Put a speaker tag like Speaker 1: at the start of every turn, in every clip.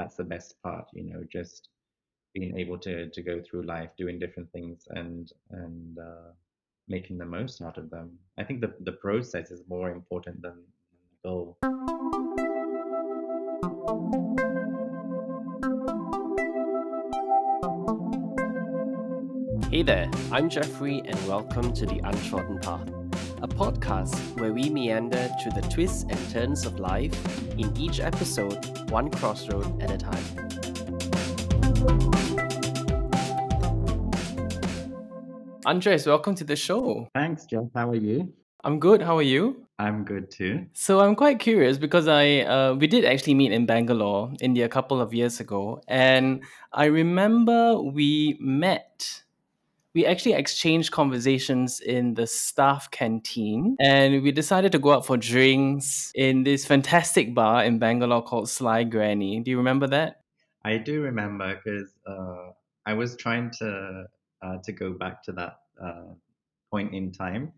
Speaker 1: that's the best part, you know, just being able to to go through life doing different things and and uh, making the most out of them. I think the the process is more important than the goal.
Speaker 2: Hey there, I'm Jeffrey, and welcome to The Untrodden Path, a podcast where we meander through the twists and turns of life in each episode, one crossroad at a time. Andrés, welcome to the show.
Speaker 1: Thanks, Jeff. How are you?
Speaker 2: I'm good. How are you?
Speaker 1: I'm good too.
Speaker 2: So I'm quite curious because I uh, we did actually meet in Bangalore, India, a couple of years ago, and I remember we met we actually exchanged conversations in the staff canteen and we decided to go out for drinks in this fantastic bar in Bangalore called Sly Granny. Do you remember that?
Speaker 1: I do remember because uh, I was trying to uh, to go back to that uh, point in time,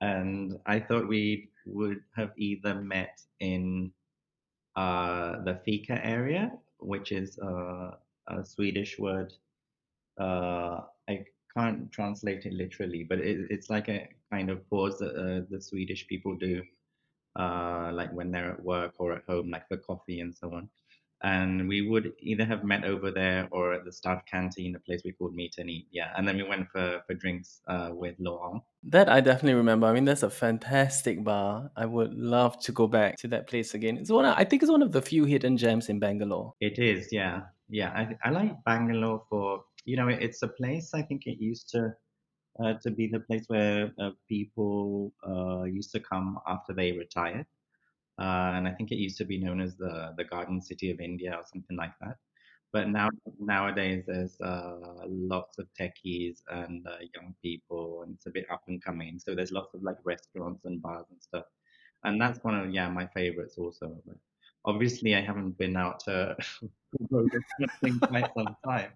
Speaker 1: and I thought we would have either met in uh, the fika area, which is uh, a Swedish word. Uh, I can't translate it literally, but it, it's like a kind of pause that uh, the Swedish people do, uh, like when they're at work or at home, like for coffee and so on. And we would either have met over there or at the staff canteen, a place we called Meet and Eat. Yeah, and then we went for for drinks uh, with Laurent.
Speaker 2: That I definitely remember. I mean, that's a fantastic bar. I would love to go back to that place again. It's one. Of, I think it's one of the few hidden gems in Bangalore.
Speaker 1: It is. Yeah, yeah. I I like Bangalore for you know, it's a place I think it used to uh, to be the place where uh, people uh, used to come after they retired, uh, and I think it used to be known as the the Garden City of India or something like that. But now nowadays there's uh, lots of techies and uh, young people, and it's a bit up and coming. So there's lots of like restaurants and bars and stuff, and that's one of yeah my favorites also. But obviously, I haven't been out to in quite some time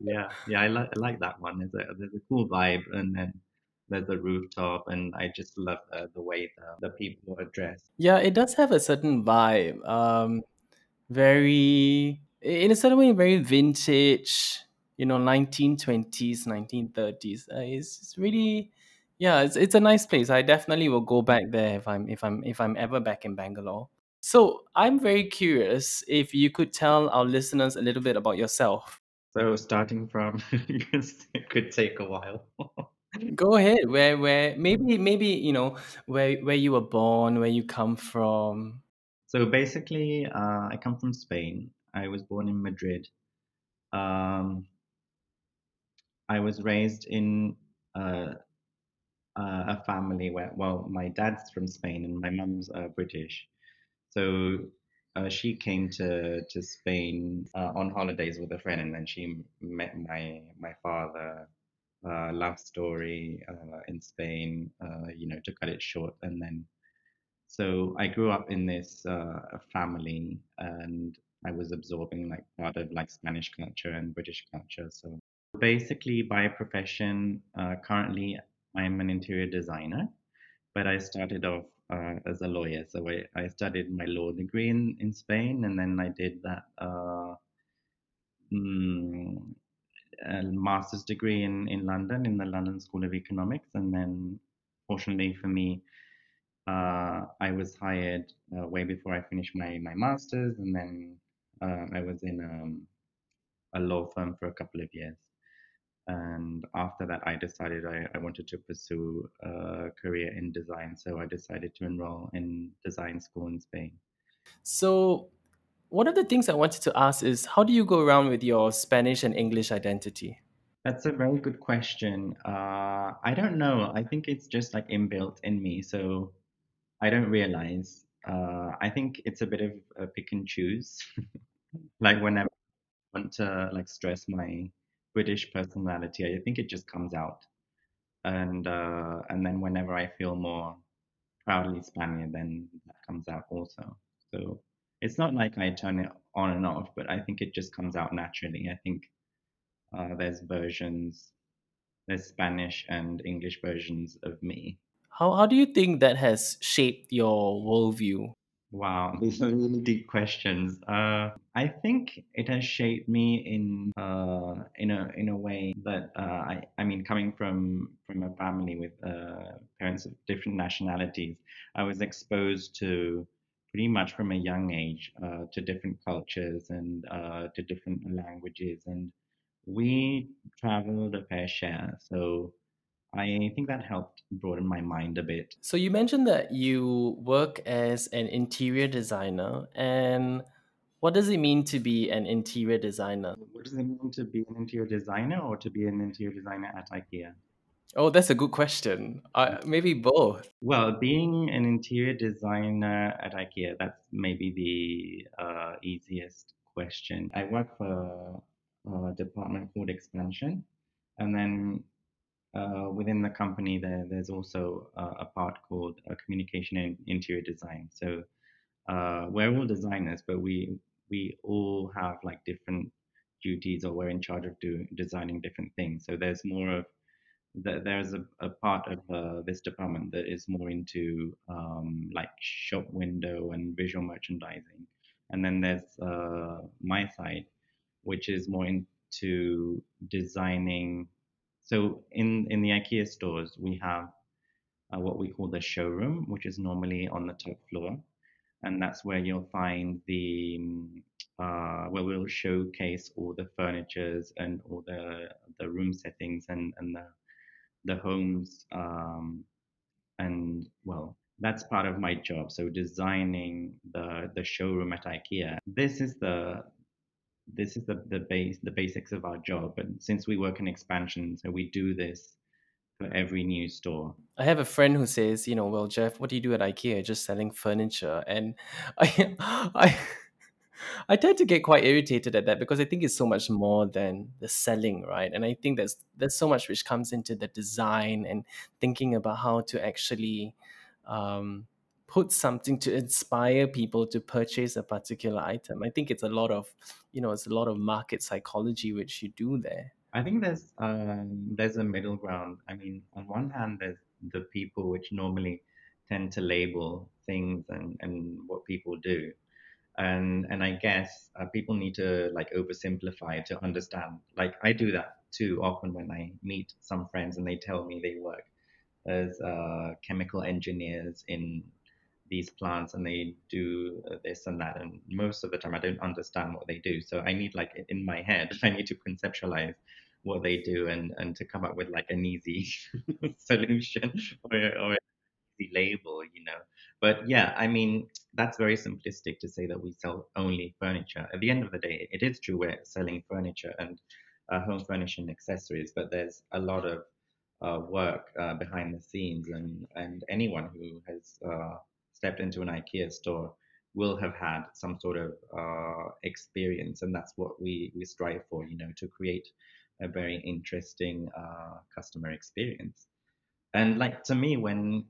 Speaker 1: yeah, yeah, I like I like that one. There's a there's a cool vibe, and then there's a rooftop, and I just love uh, the way the, the people are dressed.
Speaker 2: Yeah, it does have a certain vibe. Um, very in a certain way, very vintage. You know, 1920s, 1930s. Uh, it's, it's really, yeah, it's it's a nice place. I definitely will go back there if I'm if I'm if I'm ever back in Bangalore. So I'm very curious if you could tell our listeners a little bit about yourself.
Speaker 1: So starting from it could take a while.
Speaker 2: Go ahead. Where where maybe maybe you know where where you were born, where you come from.
Speaker 1: So basically, uh, I come from Spain. I was born in Madrid. Um, I was raised in uh, uh, a family where, well, my dad's from Spain and my mum's uh, British. So uh, she came to to Spain uh, on holidays with a friend, and then she met my my father. Uh, love story uh, in Spain, uh, you know, to cut it short, and then so I grew up in this uh, family, and I was absorbing like part of like Spanish culture and British culture. So basically, by profession, currently I'm an interior designer, but I started off uh, as a lawyer. So I, I studied my law degree in, in Spain, and then I did that uh, mm, master's degree in, in London, in the London School of Economics. And then, fortunately for me, uh, I was hired uh, way before I finished my, my master's, and then uh, I was in um, a law firm for a couple of years and after that i decided I, I, wanted to pursue a career in design so i decided to enroll in design school in spain.
Speaker 2: So one of the things i wanted to ask is how do you go around with your spanish and english identity?
Speaker 1: That's a very good question. Uh, i don't know. I think it's just like inbuilt in me so i don't realize. Uh, i think it's a bit of a pick and choose. Like whenever i want to like stress my British personality. I think it just comes out, and uh, and then whenever I feel more proudly Spaniard, then that comes out also. So it's not like I turn it on and off, but I think it just comes out naturally. I think uh, there's versions, there's Spanish and English versions of me.
Speaker 2: How how do you think that has shaped your worldview?
Speaker 1: Wow, these are really deep questions. Uh, I think it has shaped me in uh, in a in a way that uh, I I mean, coming from from a family with uh, parents of different nationalities, I was exposed to pretty much from a young age uh, to different cultures and uh, to different languages, and we traveled a fair share. So I think that helped broaden my mind a bit.
Speaker 2: So you mentioned that you work as an interior designer, and what does it mean to be an interior designer?
Speaker 1: What does it mean to be an interior designer or to be an interior designer at IKEA?
Speaker 2: Oh, that's a good question. Uh, maybe both.
Speaker 1: Well, being an interior designer at IKEA, that's maybe the uh, easiest question. I work for a department called expansion, and then uh, within the company, there there's also uh, a part called uh, communication and interior design. So uh, we're all designers, but we we all have like different duties, or we're in charge of designing different things. So there's more of the, there's a, a part of uh, this department that is more into um, like shop window and visual merchandising, and then there's my side, which is more into designing. So in in the IKEA stores, we have uh, what we call the showroom, which is normally on the top floor, and that's where you'll find the mm, uh, where we'll showcase all the furnitures and all the the room settings and and the the homes um, and well that's part of my job. So designing the the showroom at ikea. This is the this is the the base the basics of our job and since we work in expansion so we do this for every new store
Speaker 2: I have a friend who says, you know, well, Jeff, what do you do at IKEA? Just selling furniture, and I, I, I tend to get quite irritated at that because I think it's so much more than the selling, right? And I think there's there's so much which comes into the design and thinking about how to actually um, put something to inspire people to purchase a particular item. I think it's a lot of, you know, it's a lot of market psychology which you do there.
Speaker 1: i think there's um, there's a middle ground i mean on one hand there's the people which normally tend to label things and and what people do and and I guess uh, people need to like oversimplify to understand. Like I do that too often when I meet some friends and they tell me they work as uh, chemical engineers in these plants and they do this and that and most of the time I don't understand what they do so I need like in my head I need to conceptualize what they do and and to come up with like an easy solution or, or the label, you know. But yeah, I mean, that's very simplistic to say that we sell only furniture. At the end of the day, it is true we're selling furniture and uh, home furnishing accessories, but there's a lot of uh, work uh, behind the scenes, and and anyone who has uh, stepped into an IKEA store will have had some sort of uh, experience, and that's what we we strive for, you know, to create a very interesting uh, customer experience. And like to me, when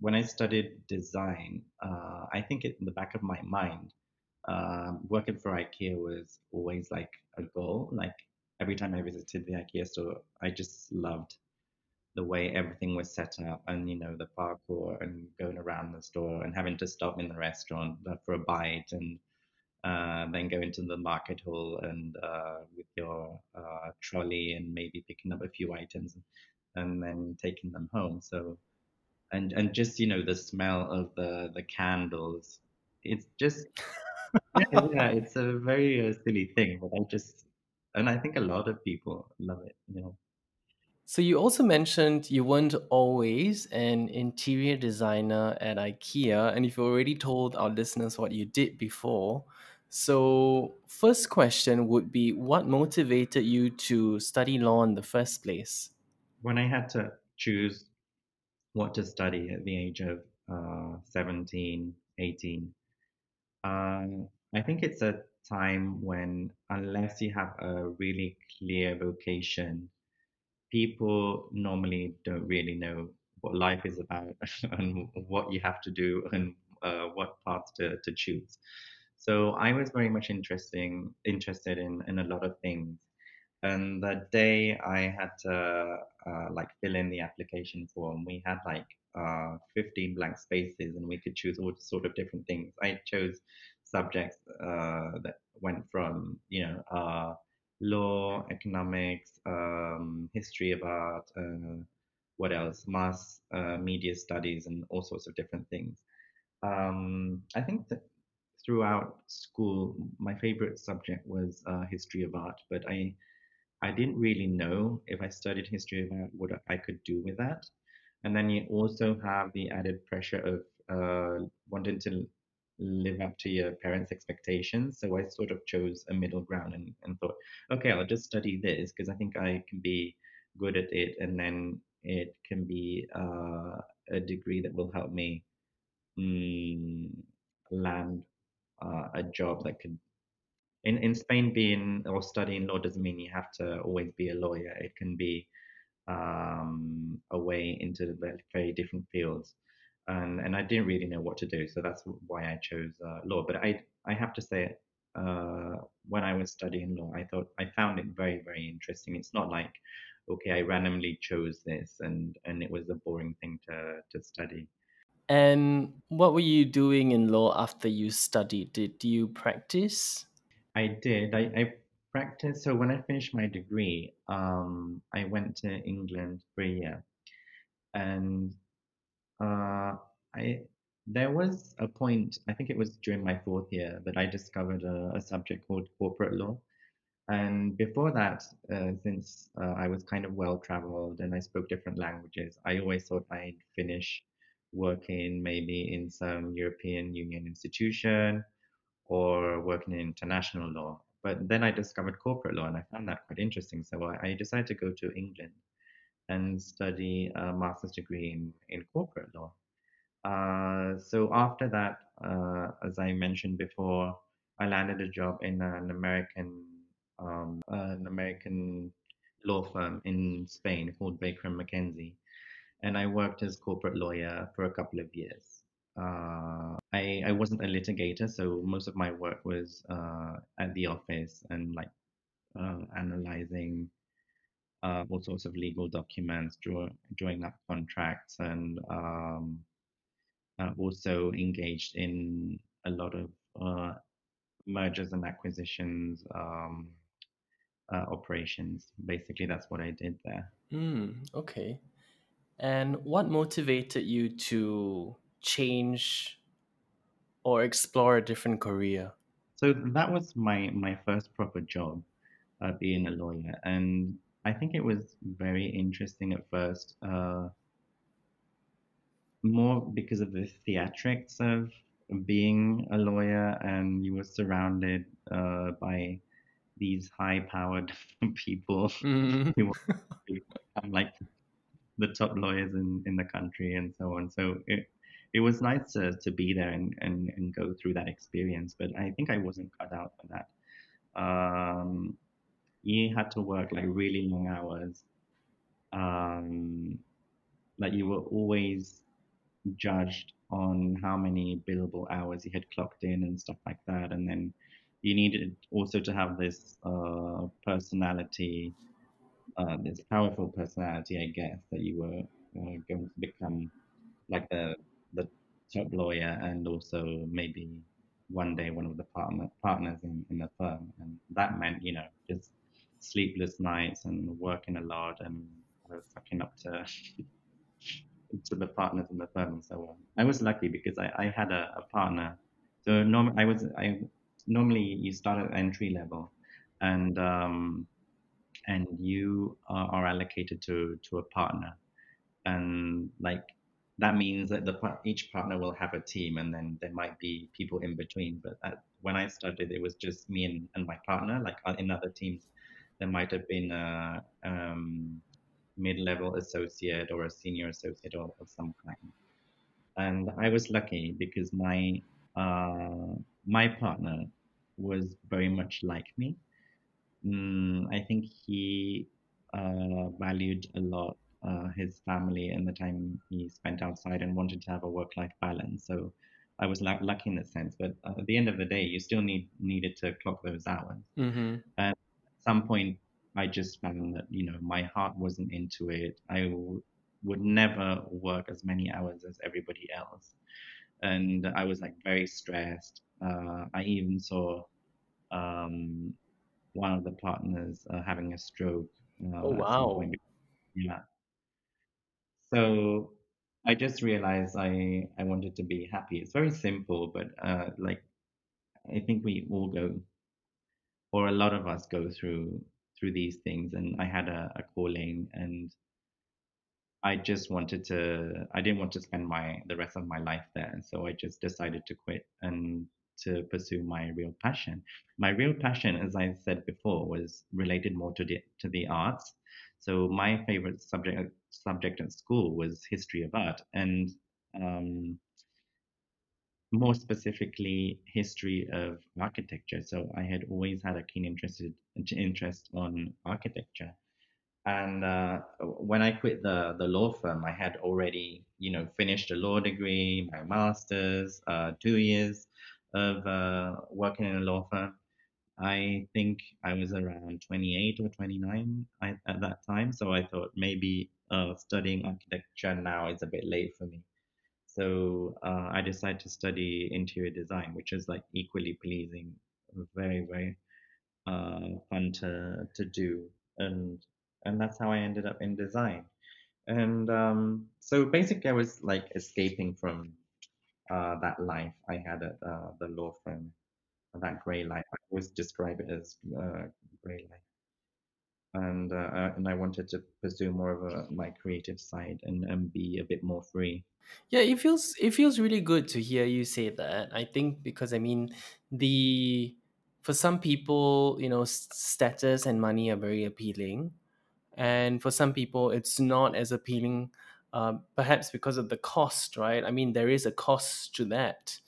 Speaker 1: when I studied design, uh, I think it, in the back of my mind, um, working for IKEA was always like a goal. Like every time I visited the IKEA store, I just loved the way everything was set up, and you know the parkour and going around the store and having to stop in the restaurant uh, for a bite and uh, then go into the market hall and uh, with your uh, trolley and maybe picking up a few items and then taking them home. So and and just you know the smell of the the candles. It's just yeah, yeah it's a very uh, silly thing, but I just and I think a lot of people love it. You know.
Speaker 2: So you also mentioned you weren't always an interior designer at IKEA, and you've already told our listeners what you did before. So first question would be what motivated you to study law in the first place?
Speaker 1: When I had to choose what to study at the age of uh, 17, 18. Um, I think it's a time when, unless you have a really clear vocation, people normally don't really know what life is about and what you have to do and uh, what path to, to choose. So I was very much interesting, interested in, in a lot of things. And the day I had to uh, like fill in the application form, we had like uh, 15 blank spaces and we could choose all sort of different things. I chose subjects uh, that went from, you know, uh, law, economics, um, history of art, uh, what else, mass uh, media studies, and all sorts of different things. Um, I think that throughout school, my favorite subject was uh, history of art, but I I didn't really know if I studied history of art what I could do with that. And then you also have the added pressure of uh, wanting to live up to your parents' expectations. So I sort of chose a middle ground and, and thought, okay, I'll just study this because I think I can be good at it, and then it can be uh, a degree that will help me mm, land uh, a job that could. In, in Spain, being or studying law doesn't mean you have to always be a lawyer. It can be um, a way into very, very different fields and and I didn't really know what to do, so that's why I chose uh, law. But I I have to say, uh, when I was studying law, I thought I found it very very interesting. It's not like okay, I randomly chose this and and it was a boring thing to to study.
Speaker 2: And what were you doing in law after you studied? Did you practice?
Speaker 1: I did. I, I practiced. So when I finished my degree, um, I went to England for a year, and uh, I there was a point, I think it was during my fourth year, that I discovered a, a subject called corporate law. And before that, uh, since uh, I was kind of well traveled and I spoke different languages, I always thought I'd finish working maybe in some European Union institution or working in international law. But then I discovered corporate law and I found that quite interesting. So I, I decided to go to England and study a master's degree in, in corporate law. Uh, so after that, uh, as I mentioned before, I landed a job in an American um, an American law firm in Spain called Baker and McKenzie, and I worked as corporate lawyer for a couple of years. Uh, I I wasn't a litigator, so most of my work was uh, at the office and like uh, analyzing uh, all sorts of legal documents, draw, drawing up contracts, and um, uh, also engaged in a lot of uh, mergers and acquisitions um, uh, operations. Basically, that's what I did there.
Speaker 2: Mm, okay. And what motivated you to change or explore a different career?
Speaker 1: So that was my my first proper job, uh, being a lawyer, and I think it was very interesting at first, uh, more because of the theatrics of being a lawyer, and you were surrounded uh, by these high-powered people
Speaker 2: Mm.
Speaker 1: who were like the top lawyers in, in the country and so on. So it it was nice to, to be there and, and, and go through that experience, but I think I wasn't cut out for that. Um, you had to work like really long hours. Um, like you were always judged on how many billable hours you had clocked in and stuff like that. And then you needed also to have this uh, personality, uh, this powerful personality, I guess, that you were uh, going to become like the the top lawyer and also maybe one day one of the partner, partners in, in the firm. And that meant, you know, just sleepless nights and working a lot and uh, sucking up to to the partners in the firm and so on. I was lucky because I, I had a, a partner. So norm, I was I normally you start at entry level, and um, and you are, are allocated to to a partner, and like that means that the each partner will have a team, and then there might be people in between. But at, when I started, it was just me and, and my partner. Like uh, in other teams, there might have been a um, mid-level associate or a senior associate of, of some kind. And I was lucky because my uh, my partner was very much like me. Mm, I think he uh, valued a lot uh, his family and the time he spent outside and wanted to have a work-life balance. So I was lucky in that sense. But at the end of the day, you still need needed to clock those hours.
Speaker 2: Mm-hmm.
Speaker 1: And some point, I just found that you know my heart wasn't into it. I would never work as many hours as everybody else, and I was like very stressed. Uh, I even saw um, one of the partners uh, having a stroke
Speaker 2: Oh
Speaker 1: uh, some
Speaker 2: wow.
Speaker 1: Yeah, so I just realized I I wanted to be happy. It's very simple, but uh, like I think we all go, or a lot of us go through through these things. And I had a, a calling, and I just wanted to. I didn't want to spend my the rest of my life there, so I just decided to quit and to pursue my real passion. My real passion, as I said before, was related more to the to the arts. So my favorite subject subject at school was history of art, and um, more specifically history of architecture. So I had always had a keen interest on architecture. And uh, when I quit the the law firm, I had already you know finished a law degree, my master's, uh, two years of uh, working in a law firm. I think I was around 28 or 29 at that time, so I thought maybe uh, studying architecture now is a bit late for me. So uh, I decided to study interior design, which is like equally pleasing, very, very uh, fun to to do, and and that's how I ended up in design. And um, so basically, I was like escaping from uh, that life I had at uh, the law firm, that gray life. I always describe it as uh, gray life. And uh, and I wanted to pursue more of a my creative side and, and be a bit more free.
Speaker 2: Yeah, it feels it feels really good to hear you say that. I think because I mean the for some people, you know, status and money are very appealing, and for some people, it's not as appealing. Uh, perhaps because of the cost, right? I mean, there is a cost to that,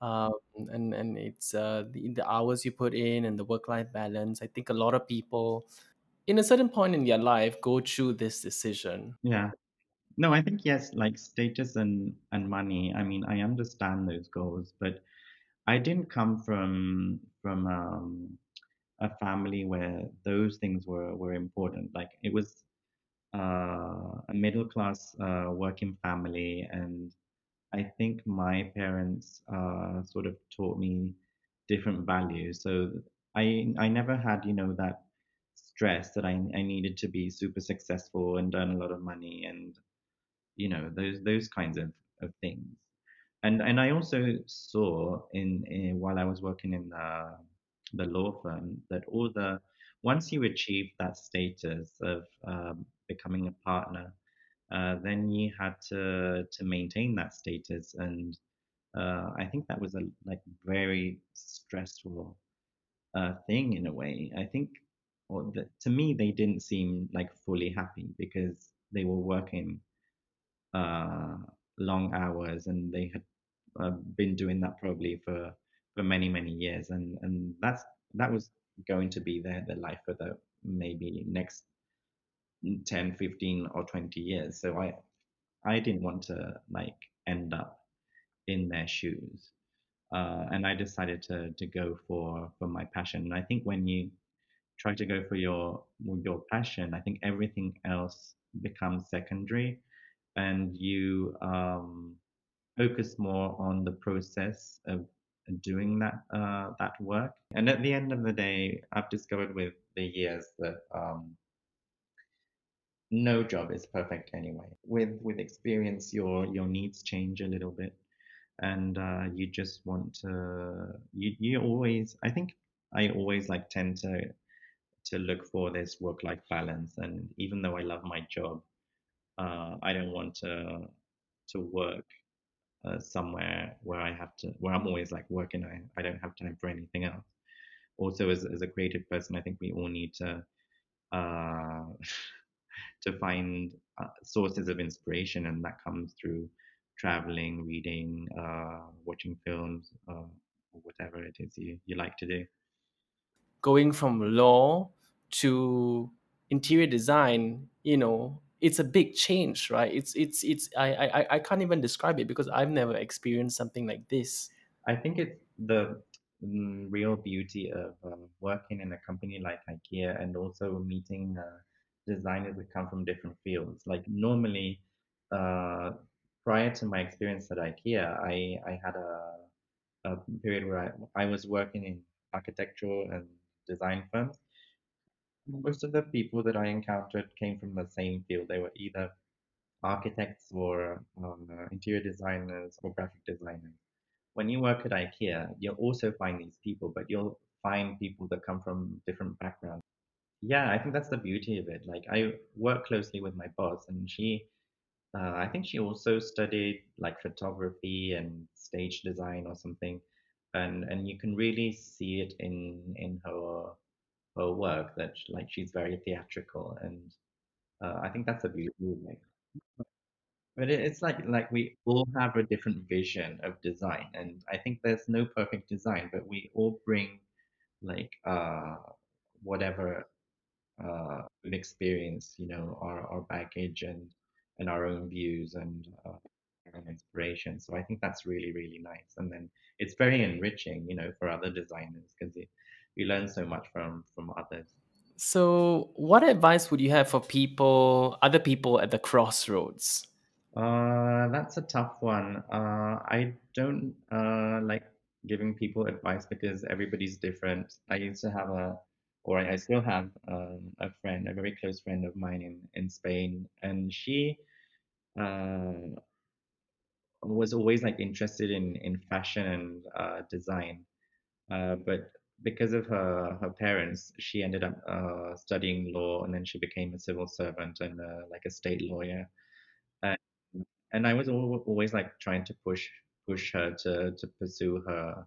Speaker 2: um, and and it's uh, the, the hours you put in and the work life balance. I think a lot of people, in a certain point in their life, go through this decision.
Speaker 1: Yeah. No, I think yes, like status and and money. I mean, I understand those goals, but I didn't come from from um, a family where those things were were important. Like it was uh, a middle class uh, working family, and I think my parents uh, sort of taught me different values. So I I never had, you know, that stress that I I needed to be super successful and earn a lot of money and you know those those kinds of, of things. And and I also saw in, in while I was working in the, the law firm that all the once you achieve that status of um, becoming a partner uh, then you had to to maintain that status. And uh, I think that was a like very stressful uh, thing in a way. I think or the, to me they didn't seem like fully happy because they were working uh, long hours, and they had uh, been doing that probably for for many many years, and and that's that was going to be their their life for the maybe next 10, 15, or 20 years. So I I didn't want to like end up in their shoes. Uh, and I decided to to go for for my passion. And I think when you try to go for your your passion, I think everything else becomes secondary, and you um, focus more on the process of doing that uh, that work. And at the end of the day, I've discovered with the years that um, no job is perfect anyway. With with experience, your your needs change a little bit, and uh, you just want to you you always. I think I always like tend to to look for this work life balance. And even though I love my job, uh, I don't want to to work uh, somewhere where I have to, where I'm always like working. I, I don't have time for anything else. Also, as, as a creative person, I think we all need to uh, to find uh, sources of inspiration, and that comes through traveling, reading, uh, watching films, uh, whatever it is you, you like to do.
Speaker 2: going from law to interior design you know it's a big change right it's it's it's i i i can't even describe it because i've never experienced something like this
Speaker 1: I think it's the mm, real beauty of um, working in a company like IKEA and also meeting uh, designers that come from different fields. Like normally, uh, prior to my experience at IKEA, I I had a a period where I I was working in architectural and design firms. Most of the people that I encountered came from the same field. They were either architects or um, interior designers or graphic designers. When you work at IKEA, you'll also find these people, but you'll find people that come from different backgrounds. Yeah, I think that's the beauty of it. Like I work closely with my boss, and she, uh, I think she also studied like photography and stage design or something, and and you can really see it in in her her work that like she's very theatrical, and uh, I think that's a beautiful thing. But it, it's like like we all have a different vision of design, and I think there's no perfect design, but we all bring like uh whatever uh experience, you know, our our baggage and and our own views and uh, our inspiration. So I think that's really really nice, and then it's very enriching, you know, for other designers because you learn so much from from others.
Speaker 2: So, what advice would you have for people, other people at the crossroads?
Speaker 1: Uh, that's a tough one. Uh, I don't uh, like giving people advice because everybody's different. I used to have a, or I still have um, a friend, a very close friend of mine in in Spain, and she uh, was always like interested in in fashion and uh, design. Uh, but because of her her parents, she ended up uh, studying law, and then she became a civil servant and uh, like a state lawyer. And and I was al always like trying to push push her to to pursue her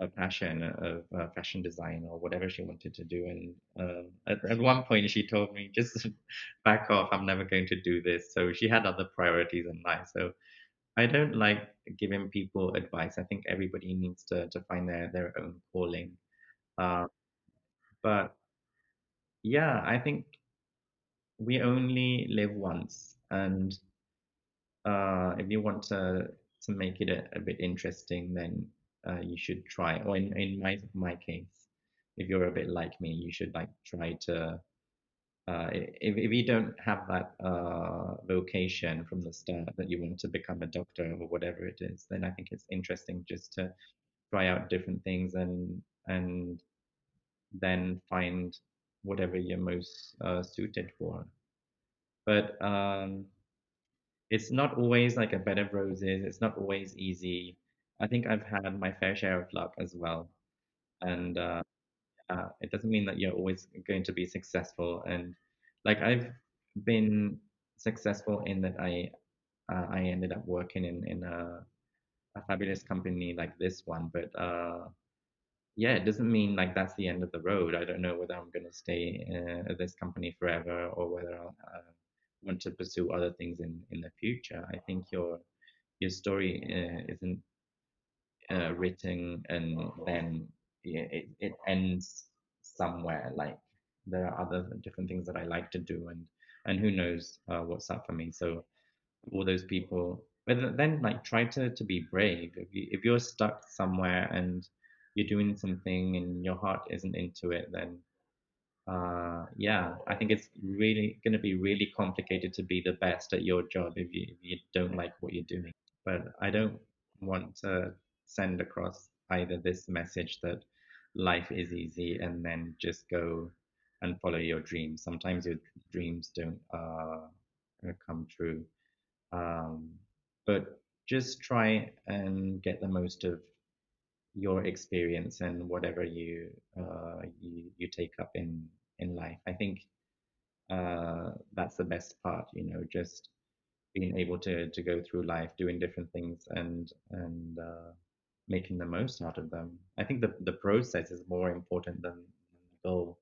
Speaker 1: her passion of uh, fashion design or whatever she wanted to do. And um, at, at one point, she told me, "Just back off. I'm never going to do this." So she had other priorities in life. So I don't like giving people advice. I think everybody needs to to find their their own calling. Uh, but yeah, I think we only live once, and uh, if you want to to make it a, a bit interesting, then uh, you should try. Or in, in my my case, if you're a bit like me, you should like try to. Uh, if if you don't have that uh, vocation from the start that you want to become a doctor or whatever it is, then I think it's interesting just to try out different things and and then find whatever you're most uh, suited for. But um, it's not always like a bed of roses. It's not always easy. I think I've had my fair share of luck as well, and uh, uh, it doesn't mean that you're always going to be successful. And like I've been successful in that I uh, I ended up working in in a, a fabulous company like this one, but uh, yeah, it doesn't mean like that's the end of the road. I don't know whether I'm going to stay uh, at this company forever or whether I'll uh, want to pursue other things in in the future. I think your your story uh, isn't uh, written and then it it ends somewhere. Like there are other different things that I like to do, and and who knows uh, what's up for me. So all those people but then like try to to be brave if you if you're stuck somewhere and you're doing something and your heart isn't into it then uh yeah i think it's really going to be really complicated to be the best at your job if you if you don't like what you're doing but i don't want to send across either this message that life is easy and then just go and follow your dreams sometimes your dreams don't uh come true um, but just try and get the most of your experience and whatever you uh, you you take up in in life. I think uh, that's the best part, you know, just being able to to go through life doing different things and and uh, making the most out of them. I think the the process is more important than the goal.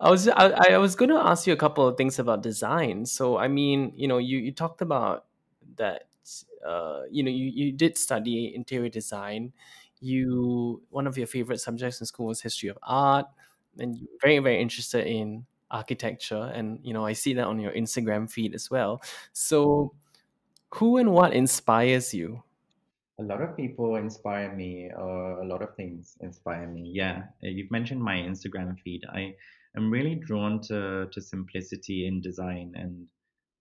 Speaker 2: I was I, I was going to ask you a couple of things about design. So I mean, you know, you you talked about that uh, you know you, you did study interior design. You one of your favorite subjects in school was history of art, and you're very very interested in architecture. And you know, I see that on your Instagram feed as well. So who and what inspires you?
Speaker 1: A lot of people inspire me, or a lot of things inspire me. Yeah, uh, you've mentioned my Instagram feed. I am really drawn to to simplicity in design and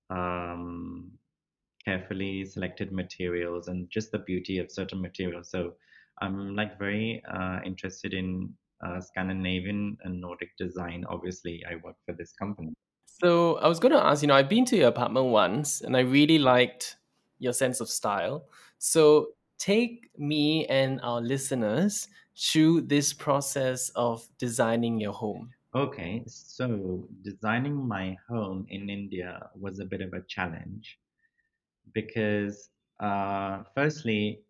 Speaker 1: um, carefully selected materials and just the beauty of certain materials. So I'm like very uh, interested in uh, Scandinavian and Nordic design. Obviously, I work for this company.
Speaker 2: So I was going to ask, you know, I've been to your apartment once and I really liked your sense of style. So take me and our listeners through this process of designing your home.
Speaker 1: Okay, so designing my home in India was a bit of a challenge because, uh, firstly,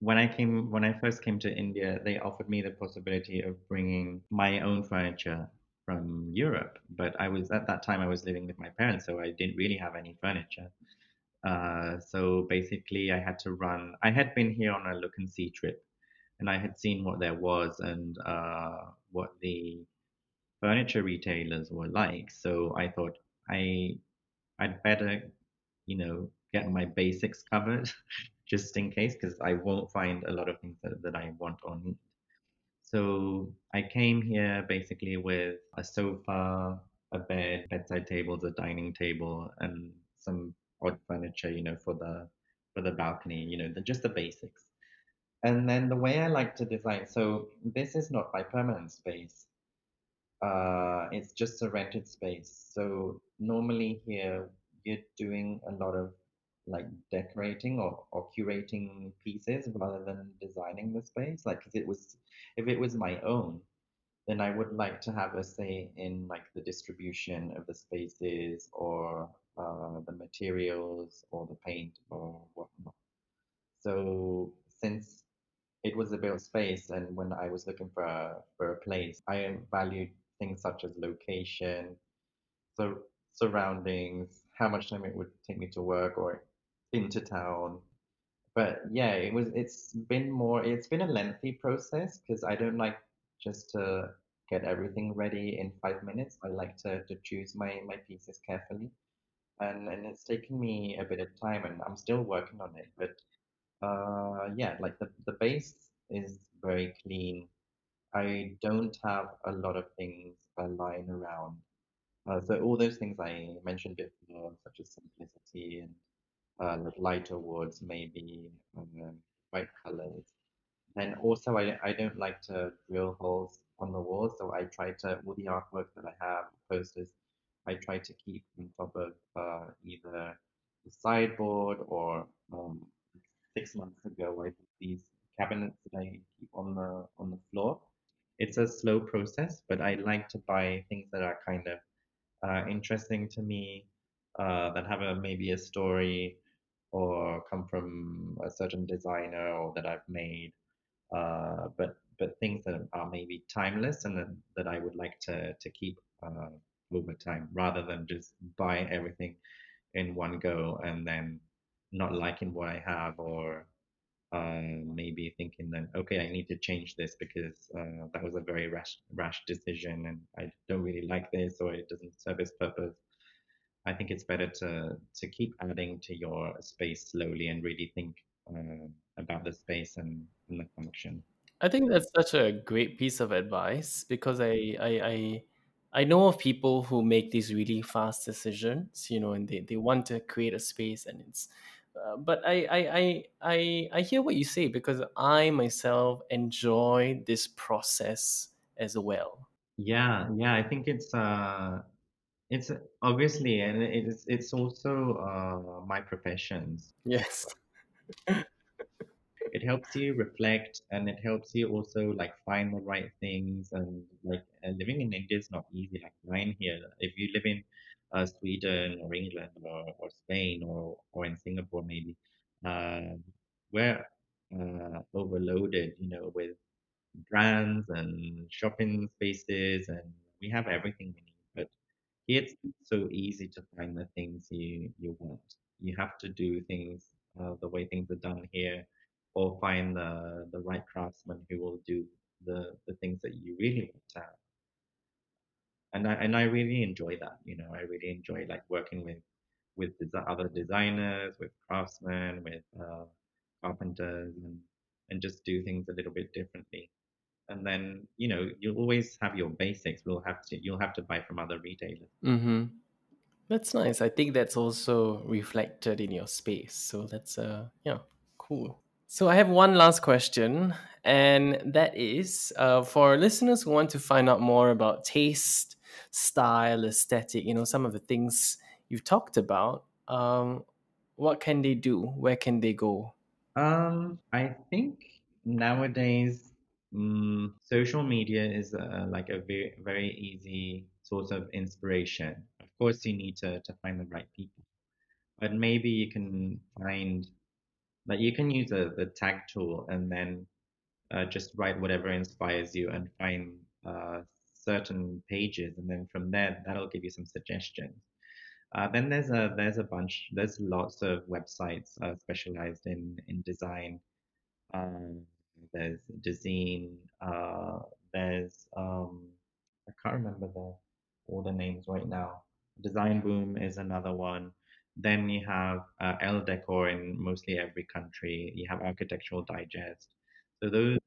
Speaker 1: when I came when I first came to India, they offered me the possibility of bringing my own furniture from Europe, but I was at that time I was living with my parents, so I didn't really have any furniture. Uh, so basically, I had to run. I had been here on a look and see trip, and I had seen what there was and uh, what the furniture retailers were like. So I thought I I'd better, you know, get my basics covered just in case, because I won't find a lot of things that, that I want or need. So I came here basically with a sofa, a bed, bedside tables, a dining table, and some odd furniture, you know, for the for the balcony, you know, the, just the basics. And then the way I like to design, so this is not my permanent space. Uh, it's just a rented space. So normally here you're doing a lot of like decorating or, or curating pieces rather than designing the space. Like if it was, if it was my own, then I would like to have a say in like the distribution of the spaces or uh, the materials or the paint or whatnot. So since it was a built space, and when I was looking for a for a place, I valued things such as location, so surroundings, how much time it would take me to work or into town. But yeah, it was it's been more it's been a lengthy process because I don't like just to get everything ready in five minutes. I like to, to choose my, my pieces carefully. And and it's taken me a bit of time and I'm still working on it. But uh yeah, like the, the base is very clean. I don't have a lot of things uh, lying around. Uh, so all those things I mentioned before, such as simplicity and uh, lighter woods, maybe bright colors. And also, I, I don't like to drill holes on the walls, so I try to, all the artwork that I have, posters, I try to keep on top of uh, either the sideboard or um, six months ago, I did these cabinets that I keep on the on the floor. It's a slow process, but I like to buy things that are kind of uh, interesting to me, uh, that have a maybe a story or come from a certain designer or that I've made, uh, but but things that are maybe timeless and that, that I would like to to keep uh, over time rather than just buy everything in one go and then not liking what I have or uh, maybe thinking that okay, I need to change this because uh, that was a very rash rash decision and I don't really like this or it doesn't serve its purpose. I think it's better to to keep adding to your space slowly and really think uh, about the space and, and the function.
Speaker 2: I think that's such a great piece of advice because I I I, I know of people who make these really fast decisions, you know, and they, they want to create a space and it's uh, but I, I I I I hear what you say because I myself enjoy this process as well.
Speaker 1: Yeah, yeah, I think it's uh it's obviously and it's it's also uh my professions.
Speaker 2: Yes.
Speaker 1: it helps you reflect and it helps you also like find the right things and like uh, living in India is not easy like mine here if you live in uh, Sweden or England or, or Spain or or in Singapore maybe uh, we're uh, overloaded you know with brands and shopping spaces and we have everything we need but it's so easy to find the things you you want. You have to do things uh, the way things are done here, or find the the right craftsman who will do the the things that you really want to have. And I and I really enjoy that. You know, I really enjoy like working with with other designers, with craftsmen, with uh, carpenters, and and just do things a little bit differently. And then you know you'll always have your basics. We'll have to you'll have to buy from other retailers.
Speaker 2: Mm-hmm. That's nice. I think that's also reflected in your space. So that's uh yeah, cool. So I have one last question, and that is uh, for listeners who want to find out more about taste, style, aesthetic, you know, some of the things you've talked about. Um, what can they do? Where can they go?
Speaker 1: Um, I think nowadays, mm, social media is uh, like a very, very easy source of inspiration. Of course, you need to, to find the right people, but maybe you can find like you can use a, the tag tool and then uh, just write whatever inspires you and find uh, certain pages, and then from there, that'll give you some suggestions. Uh, then there's a there's a bunch there's lots of websites uh, specialized in in design um, there's Dezeen. Uh, there's um, I can't remember the all the names right now. Designboom is another one. Then you have uh, Decor in mostly every country. You have Architectural Digest. So those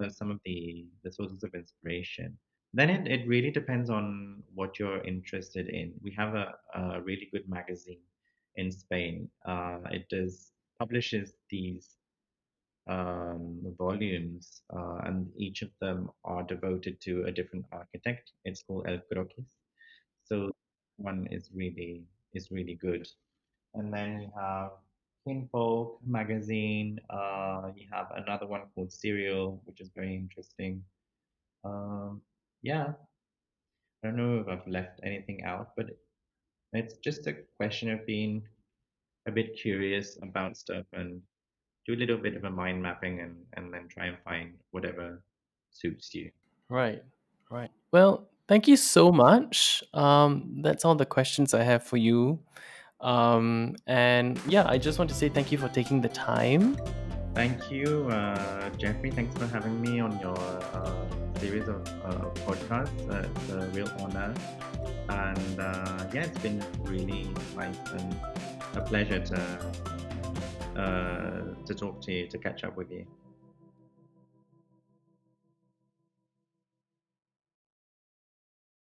Speaker 1: are some of the the sources of inspiration. Then it, it really depends on what you're interested in. We have a, a really good magazine in Spain. Uh, it does publishes these um, volumes, uh, and each of them are devoted to a different architect. It's called El Croquis. So one is really is really good. And then you have Kinfolk magazine. Uh, you have another one called Cereal, which is very interesting. Um, yeah, I don't know if I've left anything out, but it's just a question of being a bit curious about stuff and do a little bit of a mind mapping and, and then try and find whatever suits you.
Speaker 2: Right, right. Well, thank you so much. Um, that's all the questions I have for you. Um, and yeah, I just want to say thank you for taking the time.
Speaker 1: Thank you, uh, Jeffrey. Thanks for having me on your uh, series of uh, podcasts. Uh, it's a real honor. And uh, yeah, it's been really nice and a pleasure to uh, to talk to you, to catch up with you.